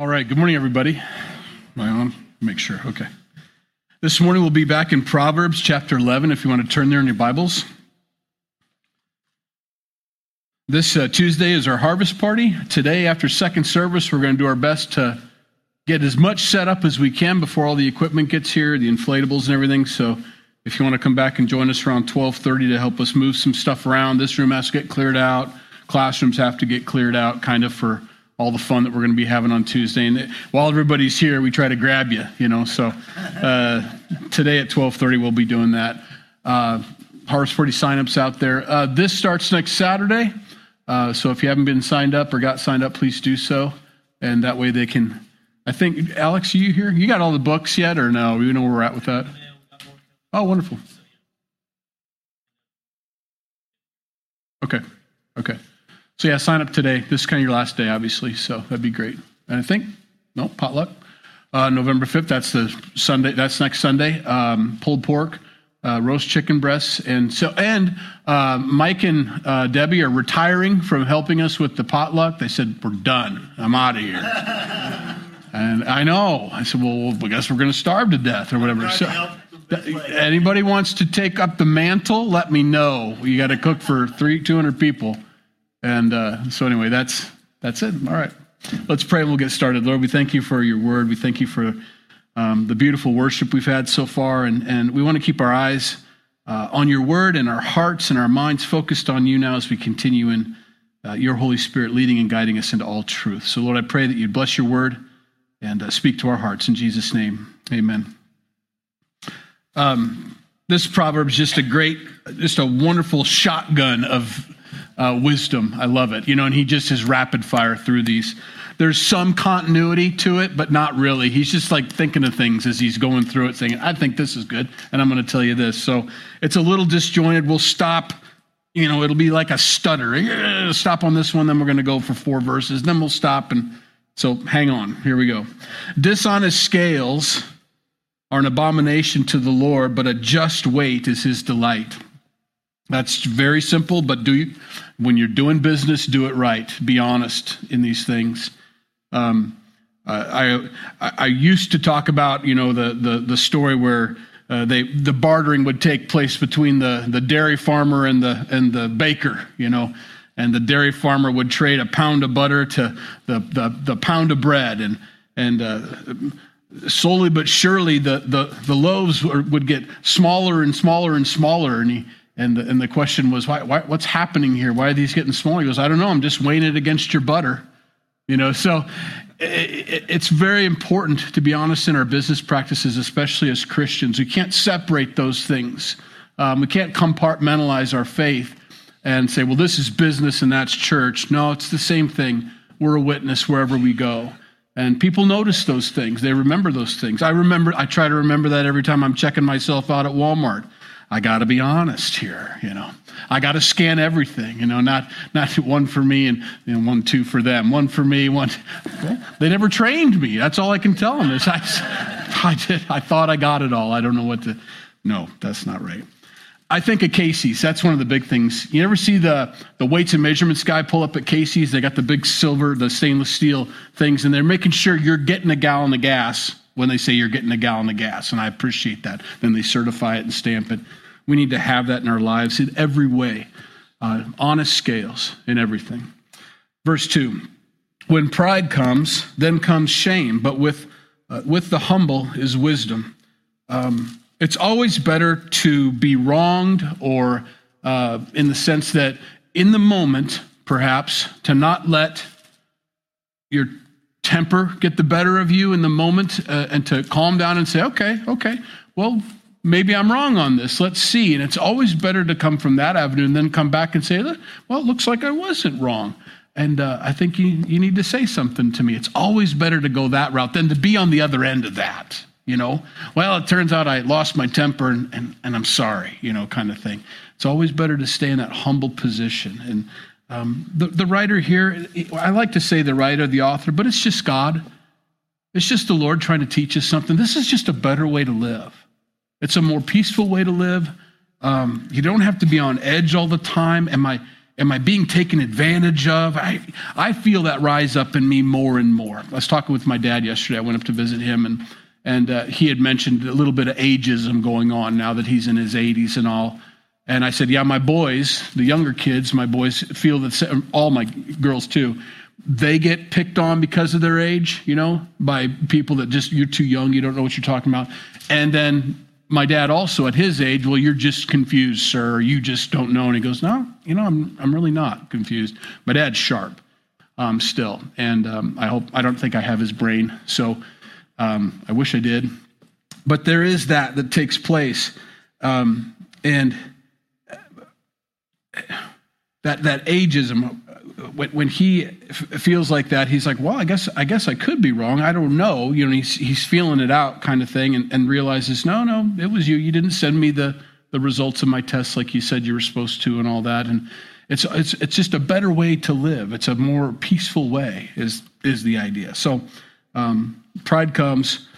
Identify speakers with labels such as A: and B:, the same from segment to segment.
A: All right, good morning, everybody. I on? Make sure. Okay. This morning we'll be back in Proverbs chapter 11 if you want to turn there in your Bibles. This uh, Tuesday is our harvest party. Today, after second service, we're going to do our best to get as much set up as we can before all the equipment gets here, the inflatables and everything. So if you want to come back and join us around 12:30 to help us move some stuff around, this room has to get cleared out, classrooms have to get cleared out kind of for all the fun that we're going to be having on Tuesday. And while everybody's here, we try to grab you, you know. So uh, today at 12:30, we'll be doing that. Uh, Harvest Party signups out there. Uh, this starts next Saturday. Uh, so if you haven't been signed up or got signed up, please do so, and that way they can. I think Alex, are you here? You got all the books yet, or no? We know where we're at with that. Oh, wonderful. Okay. Okay. So yeah, sign up today. This is kind of your last day, obviously. So that'd be great. And I think no potluck. Uh, November fifth. That's the Sunday. That's next Sunday. Um, pulled pork, uh, roast chicken breasts, and so and uh, Mike and uh, Debbie are retiring from helping us with the potluck. They said we're done. I'm out of here. and I know. I said, well, I guess we're going to starve to death or whatever. So, anybody wants to take up the mantle? Let me know. You got to cook for three, two hundred people. And uh, so, anyway, that's that's it. All right, let's pray and we'll get started. Lord, we thank you for your word. We thank you for um, the beautiful worship we've had so far, and and we want to keep our eyes uh, on your word and our hearts and our minds focused on you now as we continue in uh, your Holy Spirit leading and guiding us into all truth. So, Lord, I pray that you'd bless your word and uh, speak to our hearts in Jesus' name. Amen. Um, this proverb is just a great, just a wonderful shotgun of uh, wisdom. I love it. You know, and he just is rapid fire through these. There's some continuity to it, but not really. He's just like thinking of things as he's going through it, saying, I think this is good, and I'm going to tell you this. So it's a little disjointed. We'll stop. You know, it'll be like a stutter. Stop on this one, then we're going to go for four verses, then we'll stop. And so hang on. Here we go. Dishonest scales are an abomination to the Lord, but a just weight is his delight. That's very simple, but do you, when you're doing business, do it right. Be honest in these things. Um, I, I, I used to talk about you know the the, the story where uh, they the bartering would take place between the, the dairy farmer and the and the baker. You know, and the dairy farmer would trade a pound of butter to the the, the pound of bread, and and uh, slowly but surely the the, the loaves would get smaller and smaller and smaller, and he and the, and the question was, why, why, what's happening here? Why are these getting smaller? He goes, I don't know. I'm just weighing it against your butter. You know, so it, it's very important, to be honest, in our business practices, especially as Christians. We can't separate those things. Um, we can't compartmentalize our faith and say, well, this is business and that's church. No, it's the same thing. We're a witness wherever we go. And people notice those things. They remember those things. I remember, I try to remember that every time I'm checking myself out at Walmart. I got to be honest here, you know. I got to scan everything, you know, not not one for me and know, one two for them, one for me, one. They never trained me. That's all I can tell them is I, I did. I thought I got it all. I don't know what to. No, that's not right. I think of Casey's. That's one of the big things. You ever see the the weights and measurements guy pull up at Casey's? They got the big silver, the stainless steel things, and they're making sure you're getting a gallon of gas when they say you're getting a gallon of gas, and I appreciate that. Then they certify it and stamp it. We need to have that in our lives in every way, uh, honest scales in everything. Verse 2 When pride comes, then comes shame, but with, uh, with the humble is wisdom. Um, it's always better to be wronged, or uh, in the sense that in the moment, perhaps, to not let your temper get the better of you in the moment uh, and to calm down and say, okay, okay, well, maybe I'm wrong on this. Let's see. And it's always better to come from that avenue and then come back and say, well, it looks like I wasn't wrong. And uh, I think you, you need to say something to me. It's always better to go that route than to be on the other end of that, you know? Well, it turns out I lost my temper and, and, and I'm sorry, you know, kind of thing. It's always better to stay in that humble position. And um, the, the writer here, I like to say the writer, the author, but it's just God. It's just the Lord trying to teach us something. This is just a better way to live. It's a more peaceful way to live. Um, you don't have to be on edge all the time. Am I, Am I being taken advantage of? I, I feel that rise up in me more and more. I was talking with my dad yesterday. I went up to visit him, and, and uh, he had mentioned a little bit of ageism going on now that he's in his 80s and all. And I said, Yeah, my boys, the younger kids, my boys feel that, all my girls too, they get picked on because of their age, you know, by people that just, you're too young, you don't know what you're talking about. And then my dad also at his age, well, you're just confused, sir. You just don't know. And he goes, no, you know, I'm, I'm really not confused. My dad's sharp um, still. And um, I hope, I don't think I have his brain. So um, I wish I did. But there is that that takes place. Um, and that, that ageism, when, when he f- feels like that, he's like, well, I guess I guess I could be wrong. I don't know. You know, he's he's feeling it out, kind of thing, and, and realizes, no, no, it was you. You didn't send me the the results of my tests like you said you were supposed to, and all that. And it's it's it's just a better way to live. It's a more peaceful way. Is is the idea? So um, pride comes,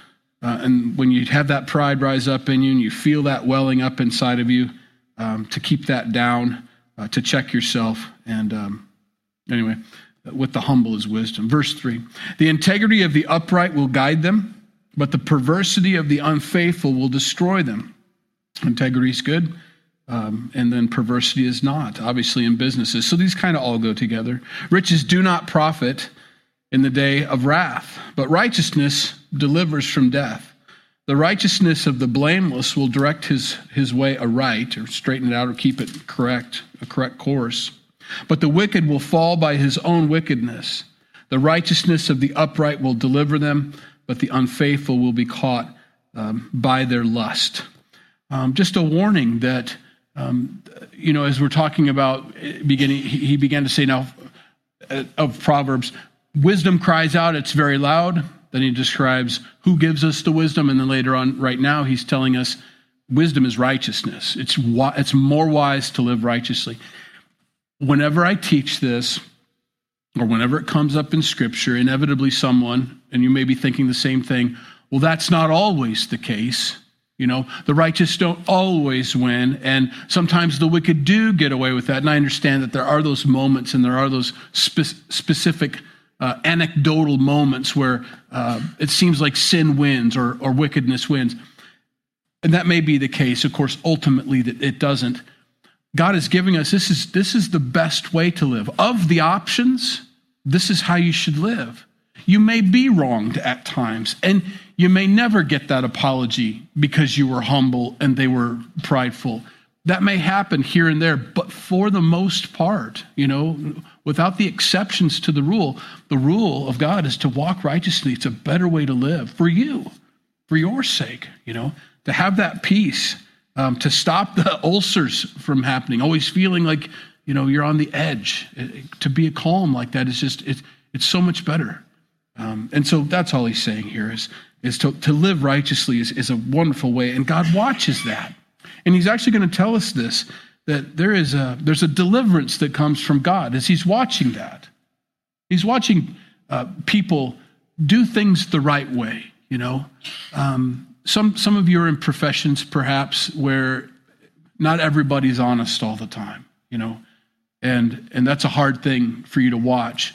A: uh, and when you have that pride rise up in you, and you feel that welling up inside of you, um, to keep that down, uh, to check yourself, and um, Anyway, with the humble is wisdom. Verse 3 The integrity of the upright will guide them, but the perversity of the unfaithful will destroy them. Integrity is good, um, and then perversity is not, obviously, in businesses. So these kind of all go together. Riches do not profit in the day of wrath, but righteousness delivers from death. The righteousness of the blameless will direct his, his way aright, or straighten it out, or keep it correct, a correct course. But the wicked will fall by his own wickedness. The righteousness of the upright will deliver them, but the unfaithful will be caught um, by their lust. Um, just a warning that, um, you know, as we're talking about beginning, he began to say now uh, of Proverbs, wisdom cries out, it's very loud. Then he describes who gives us the wisdom. And then later on, right now, he's telling us wisdom is righteousness. It's, it's more wise to live righteously whenever I teach this, or whenever it comes up in Scripture, inevitably someone, and you may be thinking the same thing, well, that's not always the case. You know, the righteous don't always win, and sometimes the wicked do get away with that. And I understand that there are those moments and there are those spe- specific uh, anecdotal moments where uh, it seems like sin wins or, or wickedness wins. And that may be the case. Of course, ultimately, that it doesn't. God is giving us this is, this is the best way to live. Of the options, this is how you should live. You may be wronged at times, and you may never get that apology because you were humble and they were prideful. That may happen here and there, but for the most part, you know, without the exceptions to the rule, the rule of God is to walk righteously. It's a better way to live for you, for your sake, you know, to have that peace um, to stop the ulcers from happening, always feeling like you know you're on the edge. It, to be a calm like that is just it, it's so much better. Um, and so that's all he's saying here is is to, to live righteously is, is a wonderful way, and God watches that. And he's actually going to tell us this that there is a there's a deliverance that comes from God as he's watching that. He's watching uh, people do things the right way, you know. Um, some, some of you are in professions perhaps where not everybody's honest all the time, you know, and, and that's a hard thing for you to watch.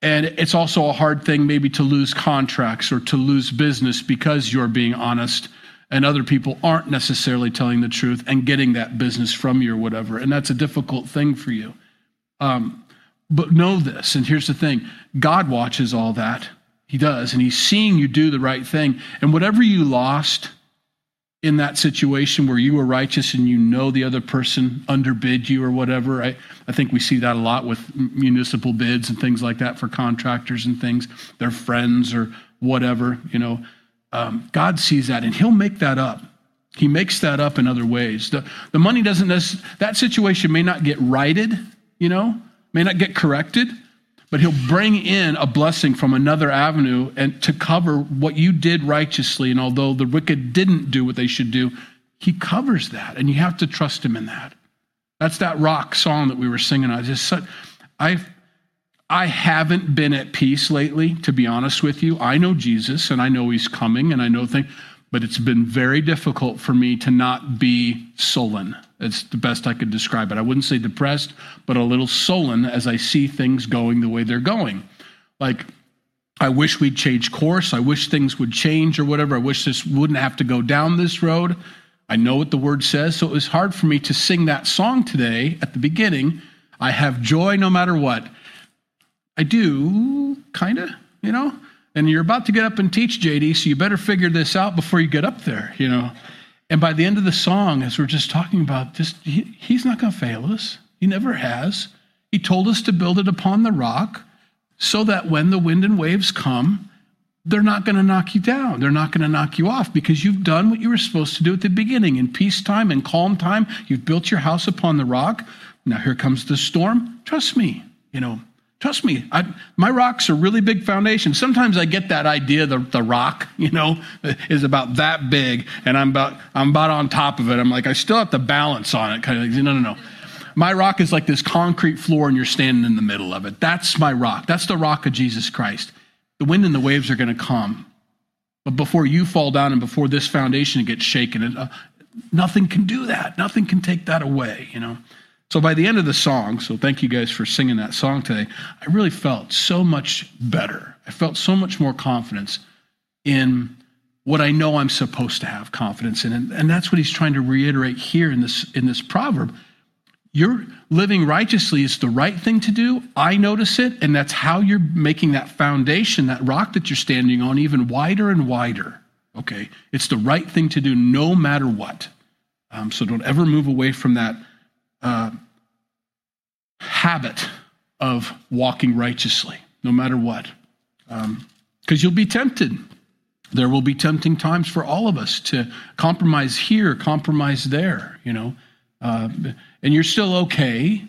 A: And it's also a hard thing maybe to lose contracts or to lose business because you're being honest and other people aren't necessarily telling the truth and getting that business from you or whatever. And that's a difficult thing for you. Um, but know this, and here's the thing God watches all that. He does. And he's seeing you do the right thing. And whatever you lost in that situation where you were righteous and you know the other person underbid you or whatever, I, I think we see that a lot with municipal bids and things like that for contractors and things, their friends or whatever, you know. Um, God sees that and he'll make that up. He makes that up in other ways. The, the money doesn't, that situation may not get righted, you know, may not get corrected, but he'll bring in a blessing from another avenue and to cover what you did righteously. And although the wicked didn't do what they should do he covers that. And you have to trust him in that. That's that rock song that we were singing. I just said i i haven't been at peace lately to be honest with you. I know jesus and i know he's coming and i know things but it's been very difficult for me to not be sullen. It's the best I could describe it. I wouldn't say depressed, but a little sullen as I see things going the way they're going. Like, I wish we'd change course. I wish things would change or whatever. I wish this wouldn't have to go down this road. I know what the word says, so it was hard for me to sing that song today at the beginning. I have joy no matter what. I do, kind of, you know? And you're about to get up and teach, JD, so you better figure this out before you get up there, you know? And by the end of the song, as we're just talking about, just he, he's not going to fail us. He never has. He told us to build it upon the rock so that when the wind and waves come, they're not going to knock you down. They're not going to knock you off because you've done what you were supposed to do at the beginning. In peacetime and calm time, you've built your house upon the rock. Now here comes the storm. Trust me, you know, Trust me, I, my rocks are really big foundations. Sometimes I get that idea the, the rock, you know, is about that big, and I'm about I'm about on top of it. I'm like, I still have to balance on it. Kind of, no, no, no. My rock is like this concrete floor, and you're standing in the middle of it. That's my rock. That's the rock of Jesus Christ. The wind and the waves are going to come, but before you fall down and before this foundation gets shaken, it, uh, nothing can do that. Nothing can take that away. You know. So by the end of the song, so thank you guys for singing that song today, I really felt so much better. I felt so much more confidence in what I know I'm supposed to have confidence in. And, and that's what he's trying to reiterate here in this, in this proverb. You're living righteously is the right thing to do. I notice it, and that's how you're making that foundation, that rock that you're standing on, even wider and wider. Okay? It's the right thing to do no matter what. Um, so don't ever move away from that uh, habit of walking righteously, no matter what. Because um, you'll be tempted. There will be tempting times for all of us to compromise here, compromise there, you know. Uh, and you're still okay.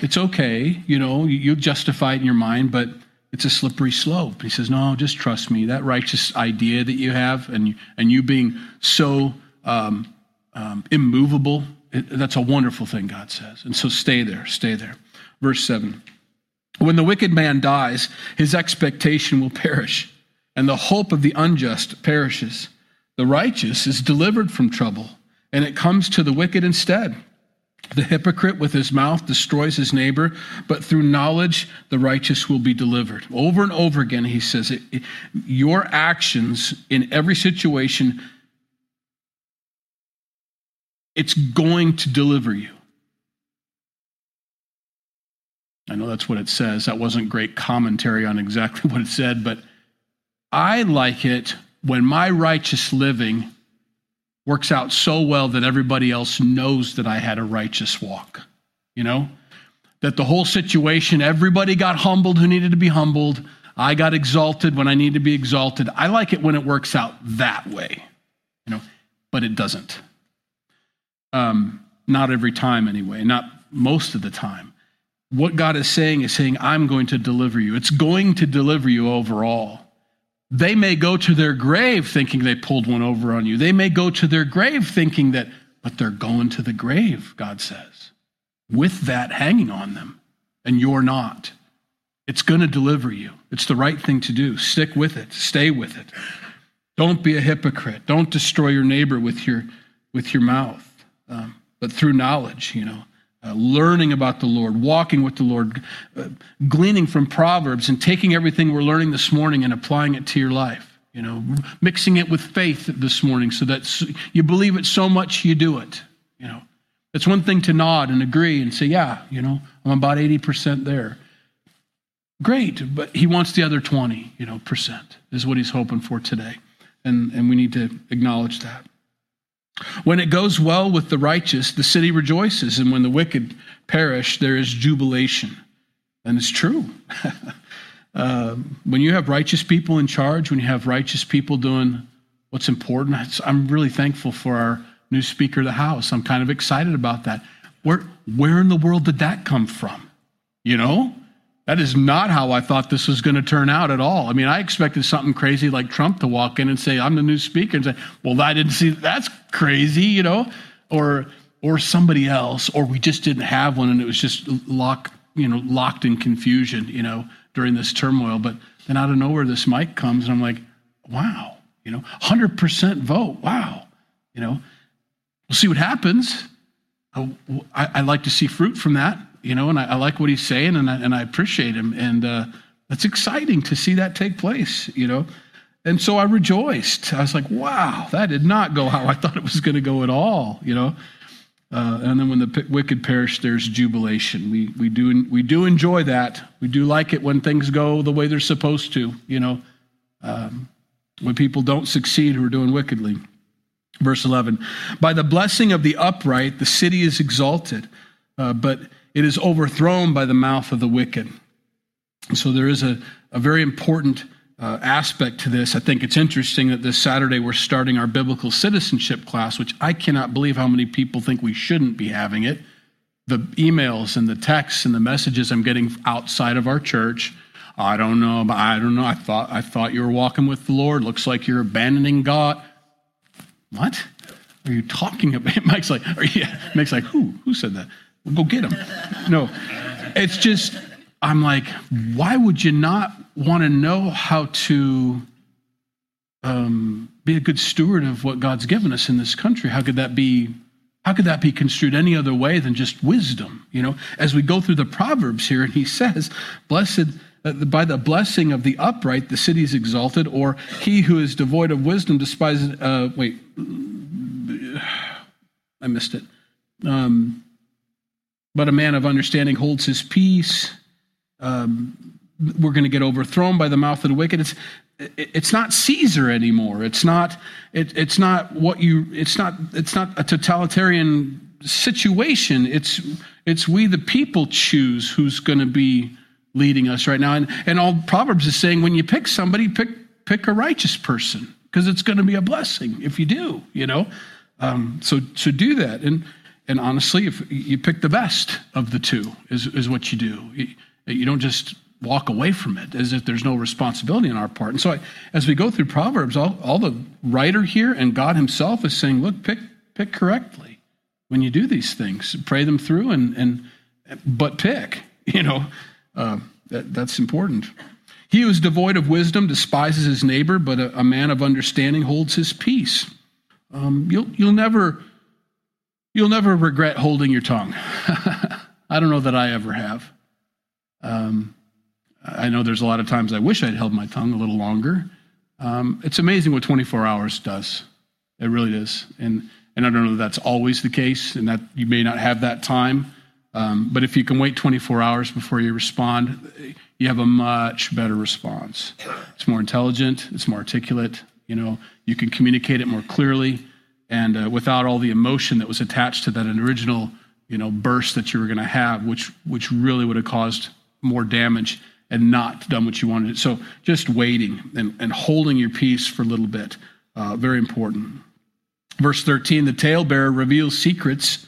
A: It's okay, you know, you, justify it in your mind, but it's a slippery slope. He says, No, just trust me. That righteous idea that you have, and, and you being so um, um, immovable that's a wonderful thing, God says. And so stay there, stay there. Verse 7 When the wicked man dies, his expectation will perish, and the hope of the unjust perishes. The righteous is delivered from trouble, and it comes to the wicked instead. The hypocrite with his mouth destroys his neighbor, but through knowledge the righteous will be delivered. Over and over again, he says, it, it, Your actions in every situation it's going to deliver you. I know that's what it says. That wasn't great commentary on exactly what it said, but I like it when my righteous living works out so well that everybody else knows that I had a righteous walk. You know? That the whole situation, everybody got humbled who needed to be humbled. I got exalted when I need to be exalted. I like it when it works out that way. You know, but it doesn't. Um, not every time, anyway, not most of the time. What God is saying is saying, I'm going to deliver you. It's going to deliver you overall. They may go to their grave thinking they pulled one over on you. They may go to their grave thinking that, but they're going to the grave, God says, with that hanging on them, and you're not. It's going to deliver you. It's the right thing to do. Stick with it, stay with it. Don't be a hypocrite. Don't destroy your neighbor with your, with your mouth um, but through knowledge, you know, uh, learning about the Lord, walking with the Lord, uh, gleaning from Proverbs and taking everything we're learning this morning and applying it to your life. You know, mixing it with faith this morning so that you believe it so much you do it. You know, it's one thing to nod and agree and say, yeah, you know, I'm about 80% there. Great, but he wants the other 20, you know, percent is what he's hoping for today. And, and we need to acknowledge that. When it goes well with the righteous, the city rejoices, and when the wicked perish, there is jubilation. And it's true. uh, when you have righteous people in charge, when you have righteous people doing what's important, I'm really thankful for our new Speaker of the House. I'm kind of excited about that. Where, where in the world did that come from? You know? That is not how I thought this was going to turn out at all. I mean, I expected something crazy like Trump to walk in and say, "I'm the new speaker," and say, "Well, I didn't see that's crazy," you know, or or somebody else, or we just didn't have one, and it was just locked, you know, locked in confusion, you know, during this turmoil. But then out of nowhere, this Mike comes, and I'm like, "Wow." You know, 100% vote. Wow. You know, we'll see what happens. I, I like to see fruit from that, you know, and I, I like what he's saying and I, and I appreciate him. And uh, it's exciting to see that take place, you know. And so I rejoiced. I was like, wow, that did not go how I thought it was going to go at all, you know. Uh, and then when the wicked perish, there's jubilation. We, we, do, we do enjoy that. We do like it when things go the way they're supposed to, you know, um, when people don't succeed who are doing wickedly. Verse 11 By the blessing of the upright, the city is exalted, uh, but it is overthrown by the mouth of the wicked. So there is a, a very important uh, aspect to this. I think it's interesting that this Saturday we're starting our biblical citizenship class, which I cannot believe how many people think we shouldn't be having it. The emails and the texts and the messages I'm getting outside of our church. I don't know, but I don't know. I thought I thought you were walking with the Lord. Looks like you're abandoning God. What are you talking about? Mike's like, are you, Mike's like, who? Who said that? Go get him. No, it's just I'm like, why would you not want to know how to um, be a good steward of what God's given us in this country? How could that be? How could that be construed any other way than just wisdom? You know, as we go through the Proverbs here, and he says, "Blessed uh, by the blessing of the upright, the city is exalted, or he who is devoid of wisdom despises." Uh, wait, I missed it. Um, but a man of understanding holds his peace um, we're going to get overthrown by the mouth of the wicked. It's it's not Caesar anymore. It's not it, it's not what you it's not it's not a totalitarian situation. It's it's we the people choose who's going to be leading us right now. And and all Proverbs is saying when you pick somebody, pick pick a righteous person because it's going to be a blessing if you do. You know, um, so so do that. And and honestly, if you pick the best of the two, is is what you do. You don't just walk away from it as if there's no responsibility on our part. And so, I, as we go through Proverbs, all, all the writer here and God Himself is saying, look, pick, pick correctly when you do these things. Pray them through, and, and but pick. You know, uh, that, that's important. He who is devoid of wisdom despises his neighbor, but a, a man of understanding holds his peace. Um, you'll, you'll, never, you'll never regret holding your tongue. I don't know that I ever have. Um, I know there's a lot of times I wish I'd held my tongue a little longer. Um, it's amazing what 24 hours does. It really is. And, and I don't know that that's always the case and that you may not have that time. Um, but if you can wait 24 hours before you respond, you have a much better response. It's more intelligent, it's more articulate, you know, you can communicate it more clearly and uh, without all the emotion that was attached to that original, you know, burst that you were going to have, which, which really would have caused more damage and not done what you wanted. So just waiting and, and holding your peace for a little bit, uh, very important. Verse 13 the talebearer reveals secrets,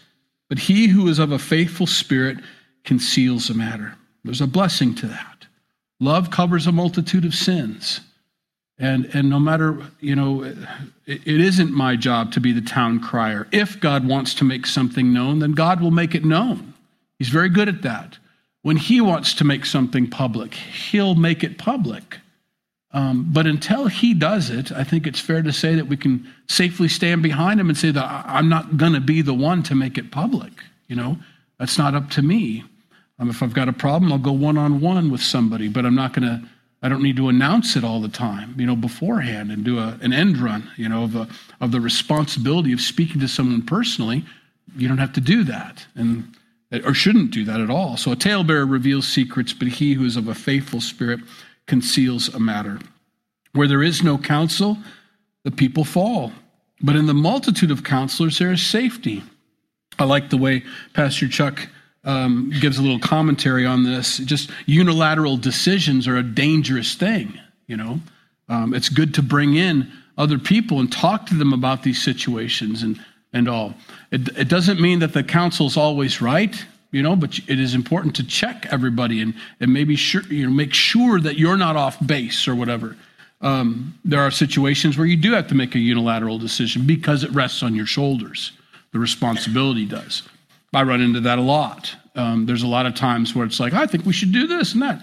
A: but he who is of a faithful spirit conceals a matter. There's a blessing to that. Love covers a multitude of sins. And, and no matter, you know, it, it isn't my job to be the town crier. If God wants to make something known, then God will make it known. He's very good at that. When he wants to make something public, he'll make it public. Um, but until he does it, I think it's fair to say that we can safely stand behind him and say that I'm not going to be the one to make it public. You know, that's not up to me. Um, if I've got a problem, I'll go one on one with somebody, but I'm not going to. I don't need to announce it all the time, you know, beforehand and do a, an end run, you know, of, a, of the responsibility of speaking to someone personally. You don't have to do that. And or shouldn't do that at all. So a talebearer reveals secrets, but he who is of a faithful spirit conceals a matter. Where there is no counsel, the people fall. But in the multitude of counselors, there is safety. I like the way Pastor Chuck um, gives a little commentary on this. Just unilateral decisions are a dangerous thing. You know, um, it's good to bring in other people and talk to them about these situations and and all. It, it doesn't mean that the counsel's always right, you know, but it is important to check everybody and, and maybe sure, you know, make sure that you're not off base or whatever. Um, there are situations where you do have to make a unilateral decision because it rests on your shoulders. The responsibility does. I run into that a lot. Um, there's a lot of times where it's like, I think we should do this and that.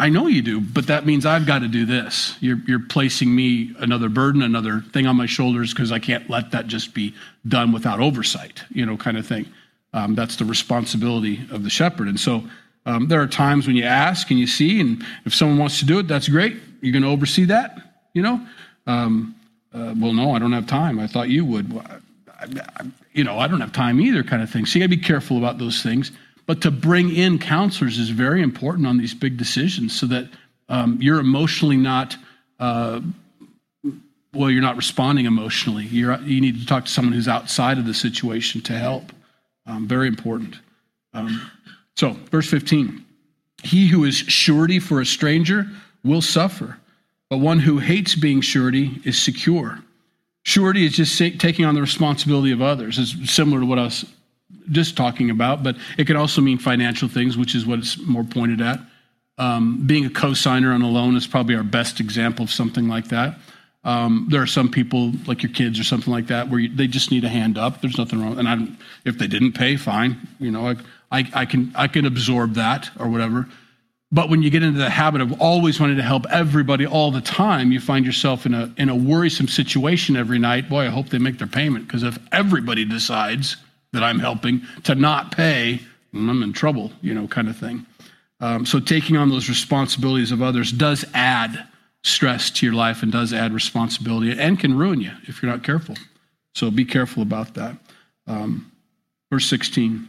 A: I know you do, but that means I've got to do this. You're, you're placing me another burden, another thing on my shoulders because I can't let that just be done without oversight, you know, kind of thing. Um, that's the responsibility of the shepherd. And so um, there are times when you ask and you see, and if someone wants to do it, that's great. You're going to oversee that, you know? Um, uh, well, no, I don't have time. I thought you would. Well, I, I, you know, I don't have time either, kind of thing. So you got to be careful about those things. But to bring in counselors is very important on these big decisions so that um, you're emotionally not, uh, well, you're not responding emotionally. You're, you need to talk to someone who's outside of the situation to help. Um, very important. Um, so, verse 15 He who is surety for a stranger will suffer, but one who hates being surety is secure. Surety is just taking on the responsibility of others. It's similar to what I was just talking about, but it can also mean financial things, which is what it's more pointed at. Um, being a co-signer on a loan is probably our best example of something like that. Um, there are some people, like your kids or something like that, where you, they just need a hand up. There's nothing wrong, and I, if they didn't pay, fine. You know, I, I, I can I can absorb that or whatever. But when you get into the habit of always wanting to help everybody all the time, you find yourself in a in a worrisome situation every night. Boy, I hope they make their payment because if everybody decides that I'm helping to not pay, I'm in trouble, you know, kind of thing. Um, so taking on those responsibilities of others does add stress to your life and does add responsibility and can ruin you if you're not careful. So be careful about that. Um, verse 16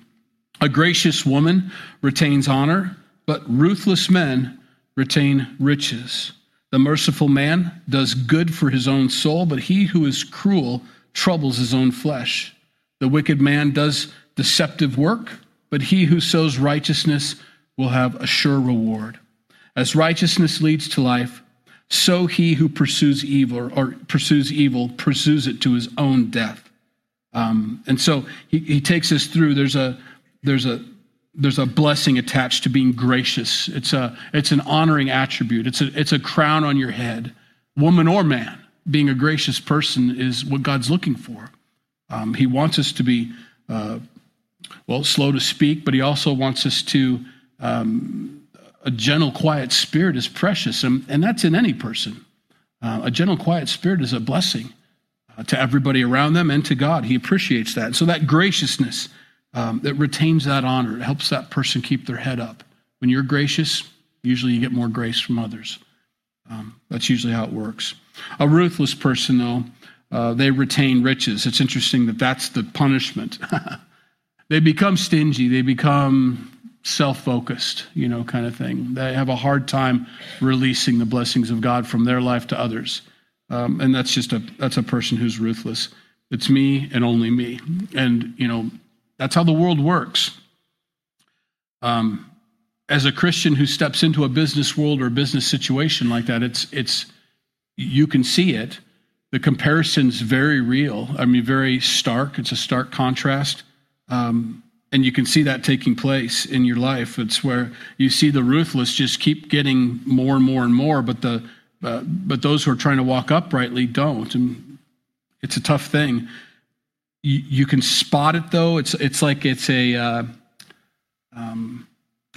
A: A gracious woman retains honor, but ruthless men retain riches. The merciful man does good for his own soul, but he who is cruel troubles his own flesh. The wicked man does deceptive work, but he who sows righteousness will have a sure reward. As righteousness leads to life, so he who pursues evil or pursues evil pursues it to his own death. Um, and so he, he takes us through. There's a there's a there's a blessing attached to being gracious. It's a it's an honoring attribute. It's a it's a crown on your head, woman or man. Being a gracious person is what God's looking for. Um, he wants us to be, uh, well, slow to speak, but he also wants us to, um, a gentle, quiet spirit is precious, and, and that's in any person. Uh, a gentle, quiet spirit is a blessing uh, to everybody around them and to God. He appreciates that. So that graciousness um, that retains that honor, it helps that person keep their head up. When you're gracious, usually you get more grace from others. Um, that's usually how it works. A ruthless person, though, uh, they retain riches. It's interesting that that's the punishment. they become stingy, they become self focused, you know, kind of thing. They have a hard time releasing the blessings of God from their life to others. Um, and that's just a that's a person who's ruthless. It's me and only me. And you know, that's how the world works. Um, as a Christian who steps into a business world or a business situation like that, it's it's you can see it the comparison's very real. I mean, very stark. It's a stark contrast. Um, and you can see that taking place in your life. It's where you see the ruthless just keep getting more and more and more, but the uh, but those who are trying to walk uprightly don't. And it's a tough thing. You, you can spot it though. It's it's like it's a uh, um,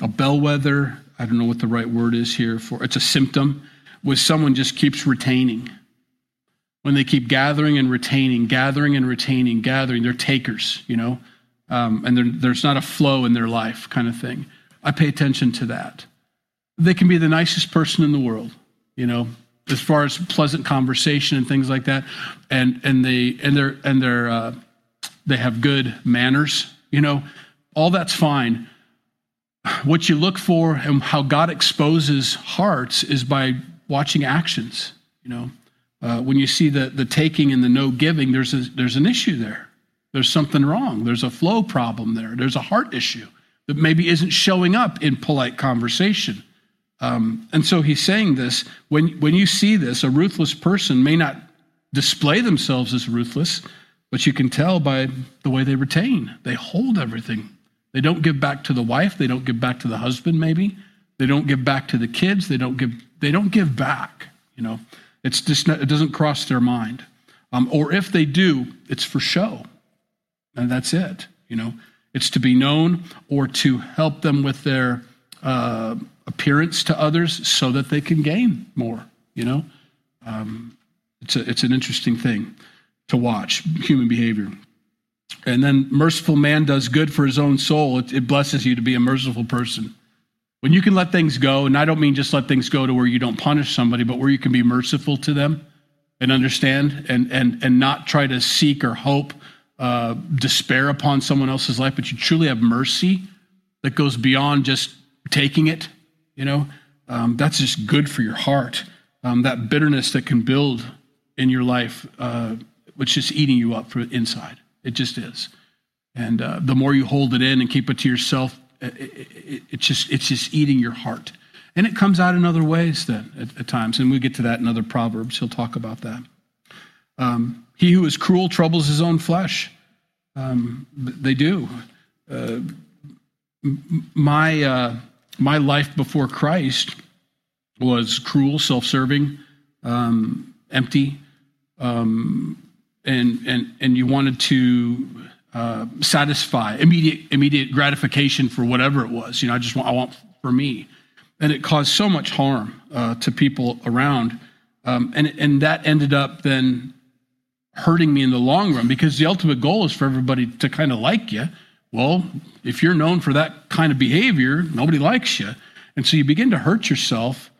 A: a bellwether. I don't know what the right word is here for. It's a symptom. Where someone just keeps retaining when they keep gathering and retaining, gathering and retaining, gathering. They're takers, you know, um, and there's not a flow in their life kind of thing. I pay attention to that. They can be the nicest person in the world, you know, as far as pleasant conversation and things like that, and and they and they're and they're uh, they have good manners, you know, all that's fine. What you look for and how God exposes hearts is by watching actions, you know uh, when you see the, the taking and the no giving, there's, a, there's an issue there. There's something wrong. There's a flow problem there. There's a heart issue that maybe isn't showing up in polite conversation. Um, and so he's saying this when, when you see this, a ruthless person may not display themselves as ruthless, but you can tell by the way they retain. They hold everything. They don't give back to the wife. They don't give back to the husband, maybe. They don't give back to the kids. They don't give, they don't give back, you know. It's just not, it doesn't cross their mind. Um, or if they do, it's for show. And that's it. You know, it's to be known or to help them with their uh, appearance to others so that they can gain more. You know, um, it's a, it's an interesting thing to watch human behavior. And then merciful man does good for his own soul. It, it blesses you to be a merciful person. When you can let things go, and I don't mean just let things go to where you don't punish somebody, but where you can be merciful to them and understand and and and not try to seek or hope uh, despair upon someone else's life, but you truly have mercy that goes beyond just taking it. You know, um, that's just good for your heart. Um, that bitterness that can build in your life, uh, which just eating you up from inside. It just is. And uh, the more you hold it in and keep it to yourself, it, it, it, just it's just eating your heart. And it comes out in other ways then at, at times. And we get to that in other Proverbs. He'll talk about that. Um, he who is cruel troubles his own flesh. Um, they do. Uh, my, uh, my life before Christ was cruel, self serving, um, empty, um, and, and, and you wanted to uh, satisfy immediate, immediate gratification for whatever it was. You know, I just want, I want for me and it caused so much harm uh, to people around. Um, and, and that ended up then hurting me in the long run because the ultimate goal is for everybody to kind of like you. Well, if you're known for that kind of behavior, nobody likes you. And so you begin to hurt yourself.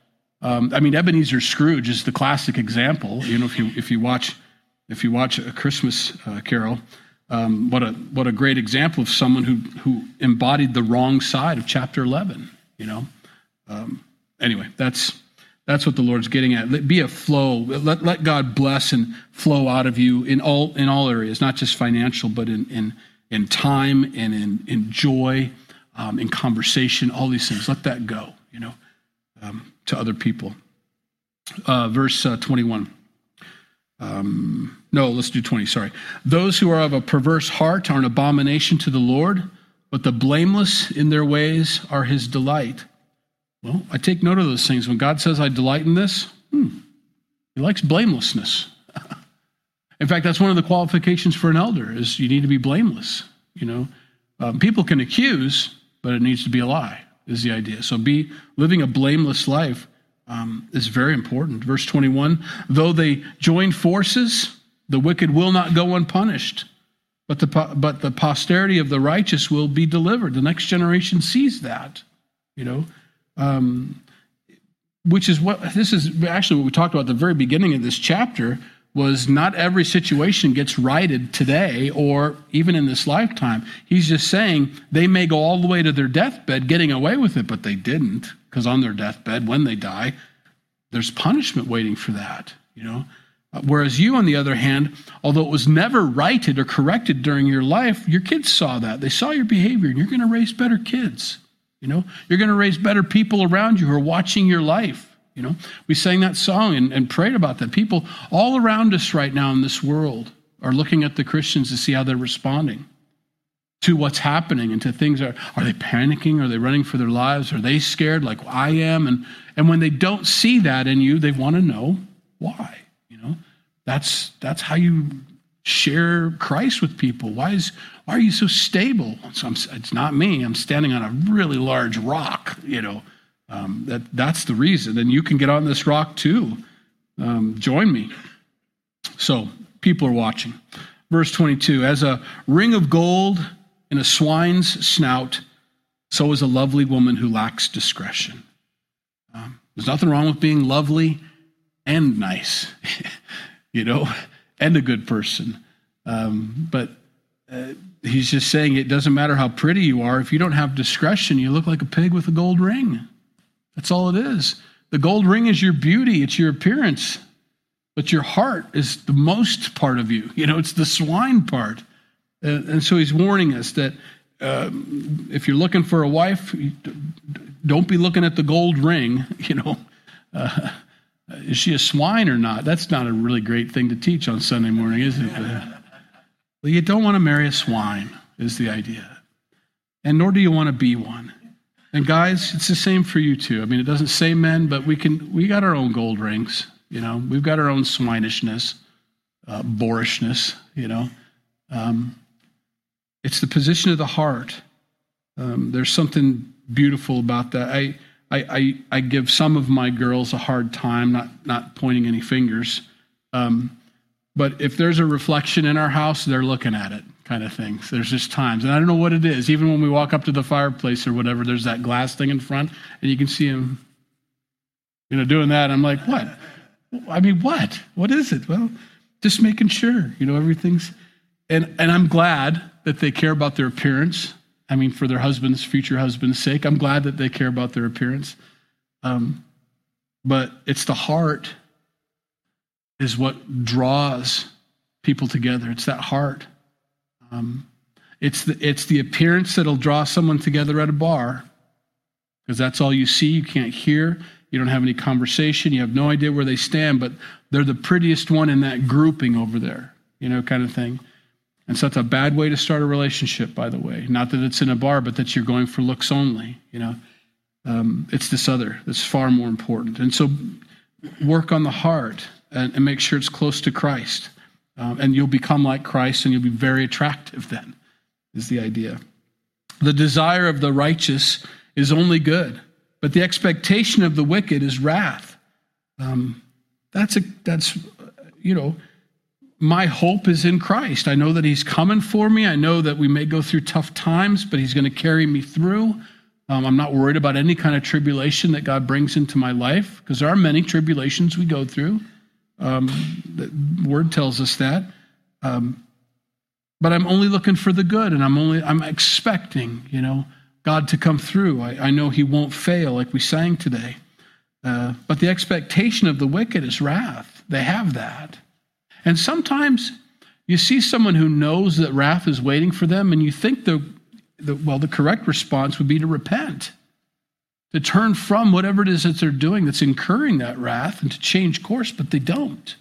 A: Um, I mean, Ebenezer Scrooge is the classic example. You know, if you, if you, watch, if you watch a Christmas uh, carol, um, what, a, what a great example of someone who, who embodied the wrong side of chapter 11, you know? Um, anyway, that's that's what the Lord's getting at. Let, be a flow. Let, let God bless and flow out of you in all in all areas, not just financial, but in in in time and in in joy, um, in conversation, all these things. Let that go, you know, um, to other people. Uh, verse uh, twenty one. Um, no, let's do 20, sorry. Those who are of a perverse heart are an abomination to the Lord, but the blameless in their ways are his delight. Well, I take note of those things. When God says, I delight in this, hmm, he likes blamelessness. in fact, that's one of the qualifications for an elder is you need to be blameless. You know, um, people can accuse, but it needs to be a lie, is the idea. So be living a blameless life um, is very important. Verse 21 though they join forces, the wicked will not go unpunished. But the, but the posterity of the righteous will be delivered. The next generation sees that. You know, um, which is what this is actually what we talked about at the very beginning of this chapter was not every situation gets righted today or even in this lifetime. He's just saying they may go all the way to their deathbed getting away with it, but they didn't because on their deathbed, when they die, there's punishment waiting for that, you know. Whereas you, on the other hand, although it was never righted or corrected during your life, your kids saw that. They saw your behavior, and you're going to raise better kids. You know, you're going to raise better people around you who are watching your life. You know, we sang that song and, and prayed about that. People all around us right now in this world are looking at the Christians to see how they're responding to what's happening and to things are are they panicking are they running for their lives are they scared like i am and and when they don't see that in you they want to know why you know that's that's how you share christ with people why is why are you so stable? So it's not me. I'm standing on a really large rock, you know. Um, that, that's the reason. And you can get on this rock too. Um, join me. So people are watching. Verse 22 As a ring of gold in a swine's snout, so is a lovely woman who lacks discretion. Um, there's nothing wrong with being lovely and nice, you know, and a good person. Um, but uh, he's just saying it doesn't matter how pretty you are. If you don't have discretion, you look like a pig with a gold ring. That's all it is. The gold ring is your beauty, it's your appearance. But your heart is the most part of you. You know, it's the swine part. And, and so he's warning us that uh, if you're looking for a wife, don't be looking at the gold ring. You know, uh, is she a swine or not? That's not a really great thing to teach on Sunday morning, is it? Well, you don't want to marry a swine, is the idea. And nor do you want to be one. And guys, it's the same for you too. I mean, it doesn't say men, but we can we got our own gold rings, you know. We've got our own swinishness, uh, boorishness, you know. Um, it's the position of the heart. Um, there's something beautiful about that. I I, I, I give some of my girls a hard time, not, not pointing any fingers. Um, but if there's a reflection in our house, they're looking at it, kind of things. There's just times. And I don't know what it is. Even when we walk up to the fireplace or whatever, there's that glass thing in front, and you can see them, you know, doing that. I'm like, what? I mean, what? What is it? Well, just making sure, you know, everything's. And, and I'm glad that they care about their appearance. I mean, for their husband's, future husband's sake, I'm glad that they care about their appearance. Um, but it's the heart is what draws people together. It's that heart. Um, it's the it's the appearance that'll draw someone together at a bar, because that's all you see. You can't hear. You don't have any conversation. You have no idea where they stand, but they're the prettiest one in that grouping over there. You know, kind of thing. And so that's a bad way to start a relationship, by the way. Not that it's in a bar, but that you're going for looks only. You know, um, it's this other that's far more important. And so, work on the heart and, and make sure it's close to Christ, um, and you'll become like Christ, and you'll be very attractive. Then, is the idea. The desire of the righteous is only good, but the expectation of the wicked is wrath. Um, that's a that's you know my hope is in Christ. I know that He's coming for me. I know that we may go through tough times, but He's going to carry me through. Um, I'm not worried about any kind of tribulation that God brings into my life because there are many tribulations we go through. Um, the Word tells us that. Um, but I'm only looking for the good, and I'm only I'm expecting, you know, God to come through. I, I know He won't fail, like we sang today. Uh, but the expectation of the wicked is wrath. They have that. And sometimes you see someone who knows that wrath is waiting for them, and you think the, the, well, the correct response would be to repent, to turn from whatever it is that they're doing that's incurring that wrath and to change course, but they don't.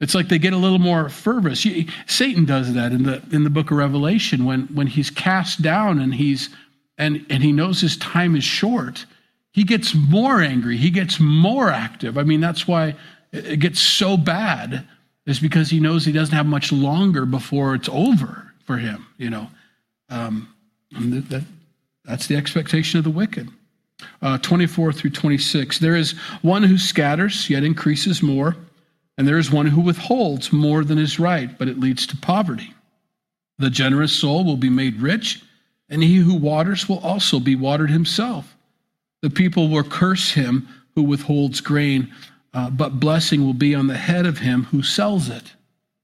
A: It's like they get a little more fervous. Satan does that in the in the book of Revelation when when he's cast down and he's and and he knows his time is short. He gets more angry. He gets more active. I mean, that's why it gets so bad is because he knows he doesn't have much longer before it's over for him, you know. Um, that, that, that's the expectation of the wicked. Uh, 24 through 26. There is one who scatters, yet increases more, and there is one who withholds more than is right, but it leads to poverty. The generous soul will be made rich, and he who waters will also be watered himself. The people will curse him who withholds grain uh, but blessing will be on the head of him who sells it.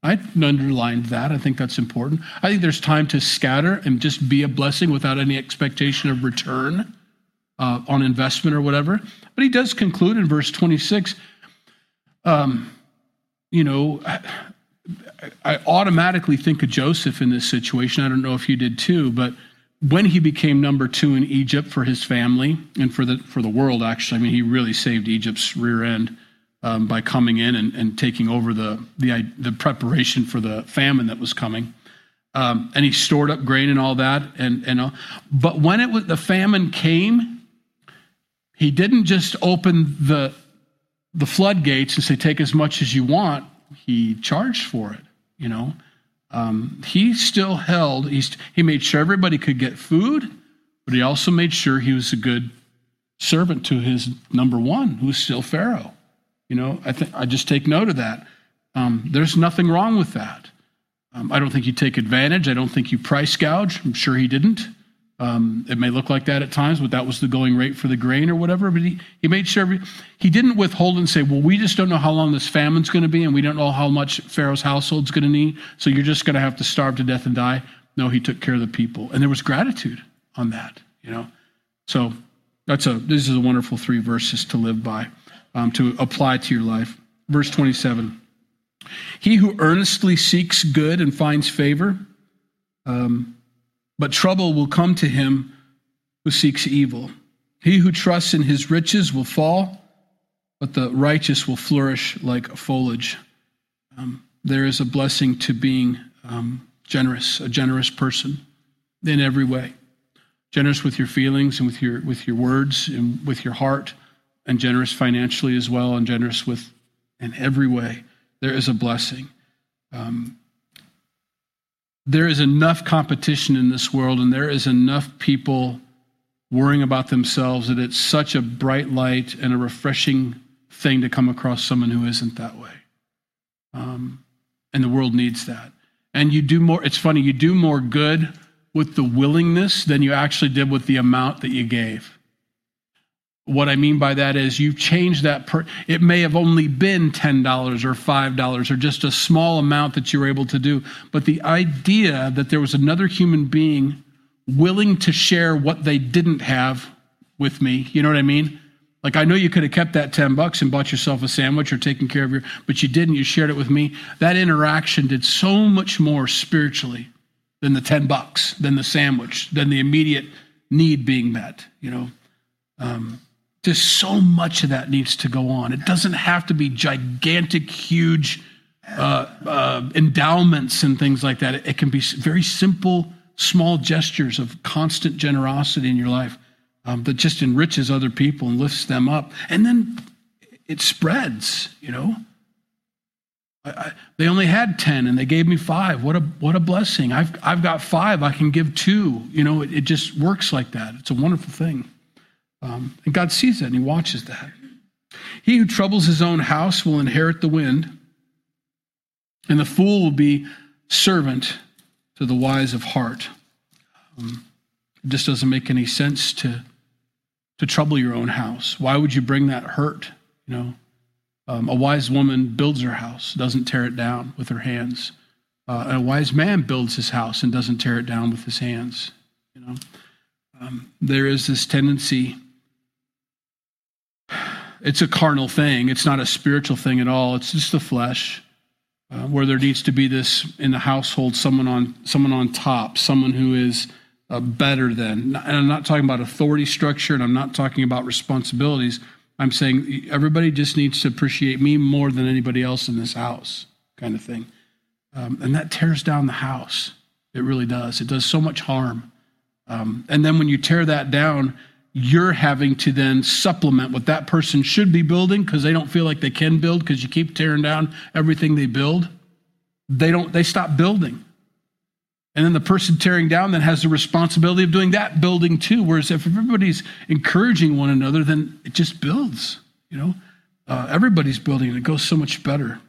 A: I underlined that. I think that's important. I think there's time to scatter and just be a blessing without any expectation of return uh, on investment or whatever. But he does conclude in verse 26 um, you know, I, automatically think of Joseph in this situation. I don't know if you did too, but when he became number two in Egypt for his family and for the for the world, actually, I mean, he really saved Egypt's rear end um, by coming in and, and taking over the, the, the preparation for the famine that was coming. Um, and he stored up grain and all that. And, and all. but when it was, the famine came, he didn't just open the, the floodgates and say, take as much as you want. He charged for it, you know. Um, he still held, he's, he made sure everybody could get food, but he also made sure he was a good servant to his number one, who was still Pharaoh. You know, I think I just take note of that. Um, there's nothing wrong with that. Um, I don't think you take advantage. I don't think you price gouge. I'm sure he didn't. Um, it may look like that at times, but that was the going rate for the grain or whatever. But he, he made sure he didn't withhold and say, well, we just don't know how long this famine's going to be, and we don't know how much Pharaoh's household's going to need, so you're just going to have to starve to death and die. No, he took care of the people. And there was gratitude on that, you know. So that's a this is a wonderful three verses to live by um, to apply to your life. Verse 27 He who earnestly seeks good and finds favor, um, but trouble will come to him who seeks evil. He who trusts in his riches will fall, but the righteous will flourish like foliage. Um, there is a blessing to being um, generous, a generous person in every way. Generous with your feelings and with your, with your words and with your heart and generous financially as well, and generous with in every way. There is a blessing. Um, there is enough competition in this world, and there is enough people worrying about themselves, that it's such a bright light and a refreshing thing to come across someone who isn't that way. Um, and the world needs that. And you do more, it's funny, you do more good with the willingness than you actually did with the amount that you gave. What I mean by that is you've changed that. Per, it may have only been $10 or $5 or just a small amount that you were able to do. But the idea that there was another human being willing to share what they didn't have with me, you know what I mean? Like, I know you could have kept that 10 bucks and bought yourself a sandwich or taken care of your, but you didn't. You shared it with me. That interaction did so much more spiritually than the 10 bucks, than the sandwich, than the immediate need being met, you know? Um, just so much of that needs to go on. It doesn't have to be gigantic, huge uh, uh, endowments and things like that. It, it can be very simple, small gestures of constant generosity in your life um, that just enriches other people and lifts them up. And then it spreads, you know. I, I, they only had 10 and they gave me five. What a, what a blessing. I've, I've got five. I can give two. You know, it, it just works like that. It's a wonderful thing. Um, and God sees that and He watches that. He who troubles his own house will inherit the wind, and the fool will be servant to the wise of heart. Um, it just doesn't make any sense to, to trouble your own house. Why would you bring that hurt? You know, um, a wise woman builds her house, doesn't tear it down with her hands. Uh, a wise man builds his house and doesn't tear it down with his hands. You know, um, there is this tendency it's a carnal thing. It's not a spiritual thing at all. It's just the flesh. Uh, where there needs to be this in the household, someone on someone on top, someone who is uh, better than. And I'm not talking about authority structure, and I'm not talking about responsibilities. I'm saying everybody just needs to appreciate me more than anybody else in this house, kind of thing. Um, and that tears down the house. It really does. It does so much harm. Um, and then when you tear that down, you're having to then supplement what that person should be building because they don't feel like they can build because you keep tearing down everything they build. They don't they stop building. And then the person tearing down then has the responsibility of doing that building too whereas if everybody's encouraging one another then it just builds you know? Uh, everybody's building and it goes so much better.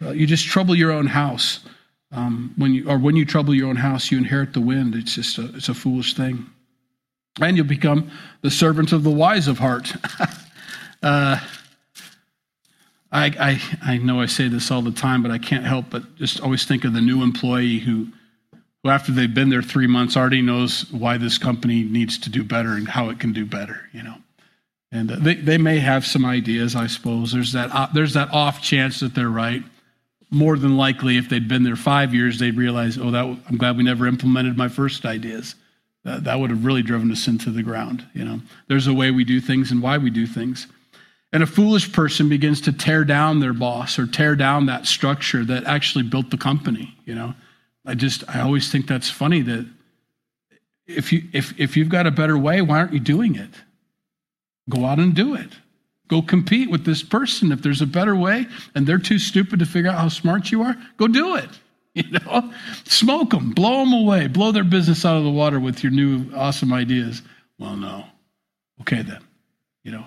A: Uh, you just trouble your own house um, when you or when you trouble your own house you inherit the wind. It's just a, it's a foolish thing and you'll become the servant of the wise of heart. uh, I, I, I know I say this all the time, but I can't help but just always think of the new employee who, who after they've been there three months, already knows why this company needs to do better and how it can do better, you know. And uh, they, they may have some ideas, I suppose. There's that, uh, there's that off chance that they're right. More than likely, if they'd been there five years, they'd realize, oh, that, I'm glad we never implemented my first ideas. That, that would have really driven us into the ground. You know, there's a way we do things and why we do things. And a foolish person begins to tear down their boss or tear down that structure that actually built the company. You know, I just I always think that's funny that if you if if you've got a better way, why aren't you doing it? Go out and do it. Go compete with this person. If there's a better way and they're too stupid to figure out how smart you are, go do it. You know, smoke them, blow them away, blow their business out of the water with your new awesome ideas. Well, no. Okay, then. You know,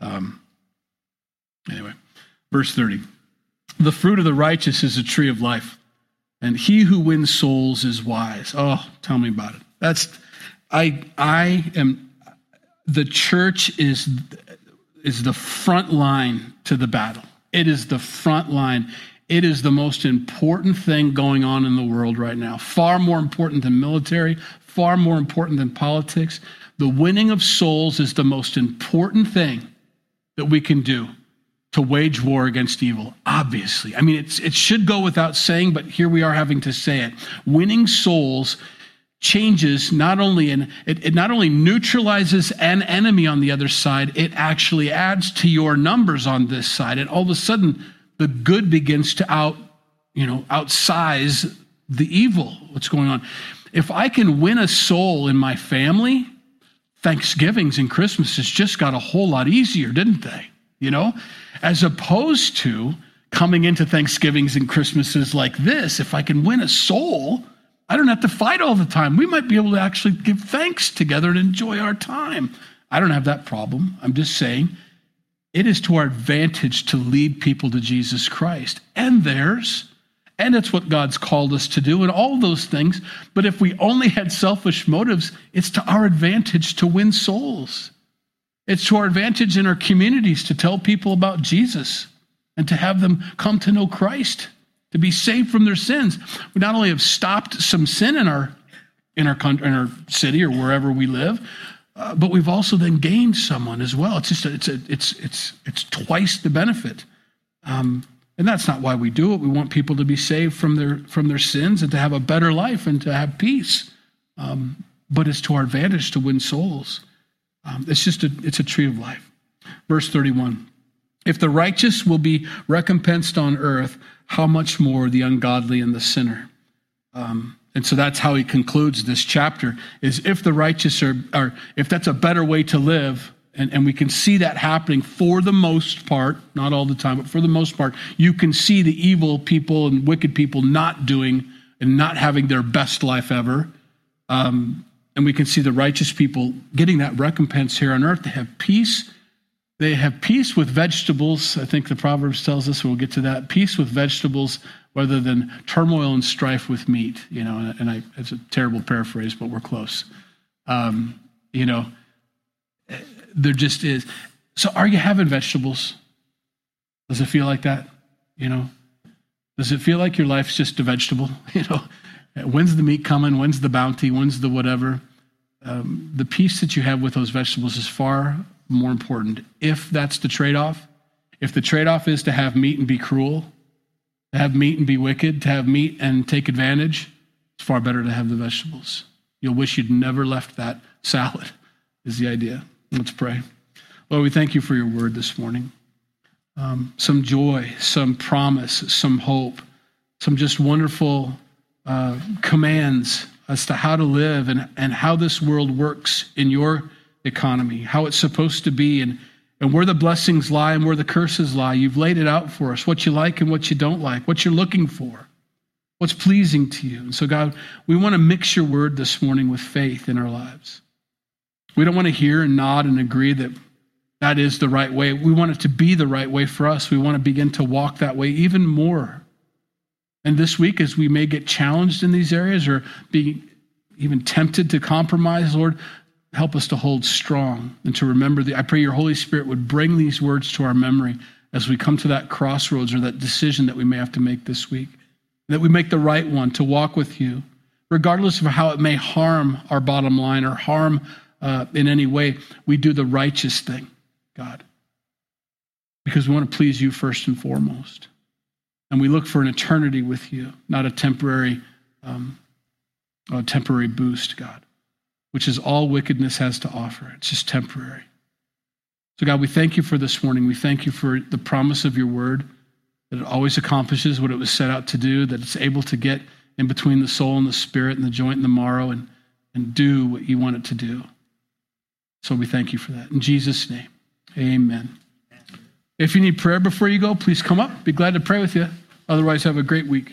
A: um, anyway, verse 30. The fruit of the righteous is a tree of life, and he who wins souls is wise. Oh, tell me about it. That's, I, I am, the church is, is the front line to the battle. It is the front line. It is the most important thing going on in the world right now. Far more important than military, far more important than politics. The winning of souls is the most important thing that we can do to wage war against evil. Obviously. I mean, it should go without saying, but here we are having to say it. Winning souls changes not only in it, it, not only neutralizes an enemy on the other side it actually adds to your numbers on this side and all of a sudden the good begins to out, you know, outsize the evil, what's going on. If I can win a soul in my family, Thanksgivings and Christmases just got a whole lot easier, didn't they? You know, as opposed to coming into Thanksgivings and Christmases like this, if I can win a soul, I don't have to fight all the time. We might be able to actually give thanks together and enjoy our time. I don't have that problem. I'm just saying it is to our advantage to lead people to Jesus Christ and theirs. And it's what God's called us to do and all those things. But if we only had selfish motives, it's to our advantage to win souls. It's to our advantage in our communities to tell people about Jesus and to have them come to know Christ, to be saved from their sins. We not only have stopped some sin in our in our country, in our city or wherever we live, uh, but we've also then gained someone as well. It's just a, it's a, it's it's it's twice the benefit. Um, and that's not why we do it. We want people to be saved from their from their sins and to have a better life and to have peace. Um, but it's to our advantage to win souls. Um, it's just a it's a tree of life. Verse 31. If the righteous will be recompensed on earth, how much more the ungodly and the sinner? Um, and so that's how he concludes this chapter is if the righteous are, are if that's a better way to live, and, and we can see that happening for the most part, not all the time, but for the most part, you can see the evil people and wicked people not doing and not having their best life ever. Um, and we can see the righteous people getting that recompense here on earth. They have peace. They have peace with vegetables. I think the Proverbs tells us, we'll get to that. Peace with vegetables rather than turmoil and strife with meat. You know, and, I, it's a terrible paraphrase, but we're close. Um, you know, there just is. So, are you having vegetables? Does it feel like that? You know, does it feel like your life's just a vegetable? You know, when's the meat coming? When's the bounty? When's the whatever? Um, the peace that you have with those vegetables is far more important. If that's the trade off, if the trade off is to have meat and be cruel, to have meat and be wicked, to have meat and take advantage, it's far better to have the vegetables. You'll wish you'd never left that salad, is the idea. Let's pray. Lord, we thank you for your word this morning. Um, some joy, some promise, some hope, some just wonderful uh, commands as to how to live and, and how this world works in your economy, how it's supposed to be, and, and where the blessings lie and where the curses lie. You've laid it out for us, what you like and what you don't like, what you're looking for, what's pleasing to you. And so, God, we want to mix your word this morning with faith in our lives. We don't want to hear and nod and agree that that is the right way. We want it to be the right way for us. We want to begin to walk that way even more. And this week, as we may get challenged in these areas or be even tempted to compromise, Lord, help us to hold strong and to remember the. I pray your Holy Spirit would bring these words to our memory as we come to that crossroads or that decision that we may have to make this week. That we make the right one to walk with you, regardless of how it may harm our bottom line or harm uh, in any way, we do the righteous thing, God, because we want to please you first and foremost. And we look for an eternity with you, not a temporary, um, a temporary boost, God, which is all wickedness has to offer. It's just temporary. So, God, we thank you for this morning. We thank you for the promise of your word, that it always accomplishes what it was set out to do, that it's able to get in between the soul and the spirit and the joint and the marrow and, and do what you want it to do. So we thank you for that. In Jesus' name, amen. If you need prayer before you go, please come up. Be glad to pray with you. Otherwise, have a great week.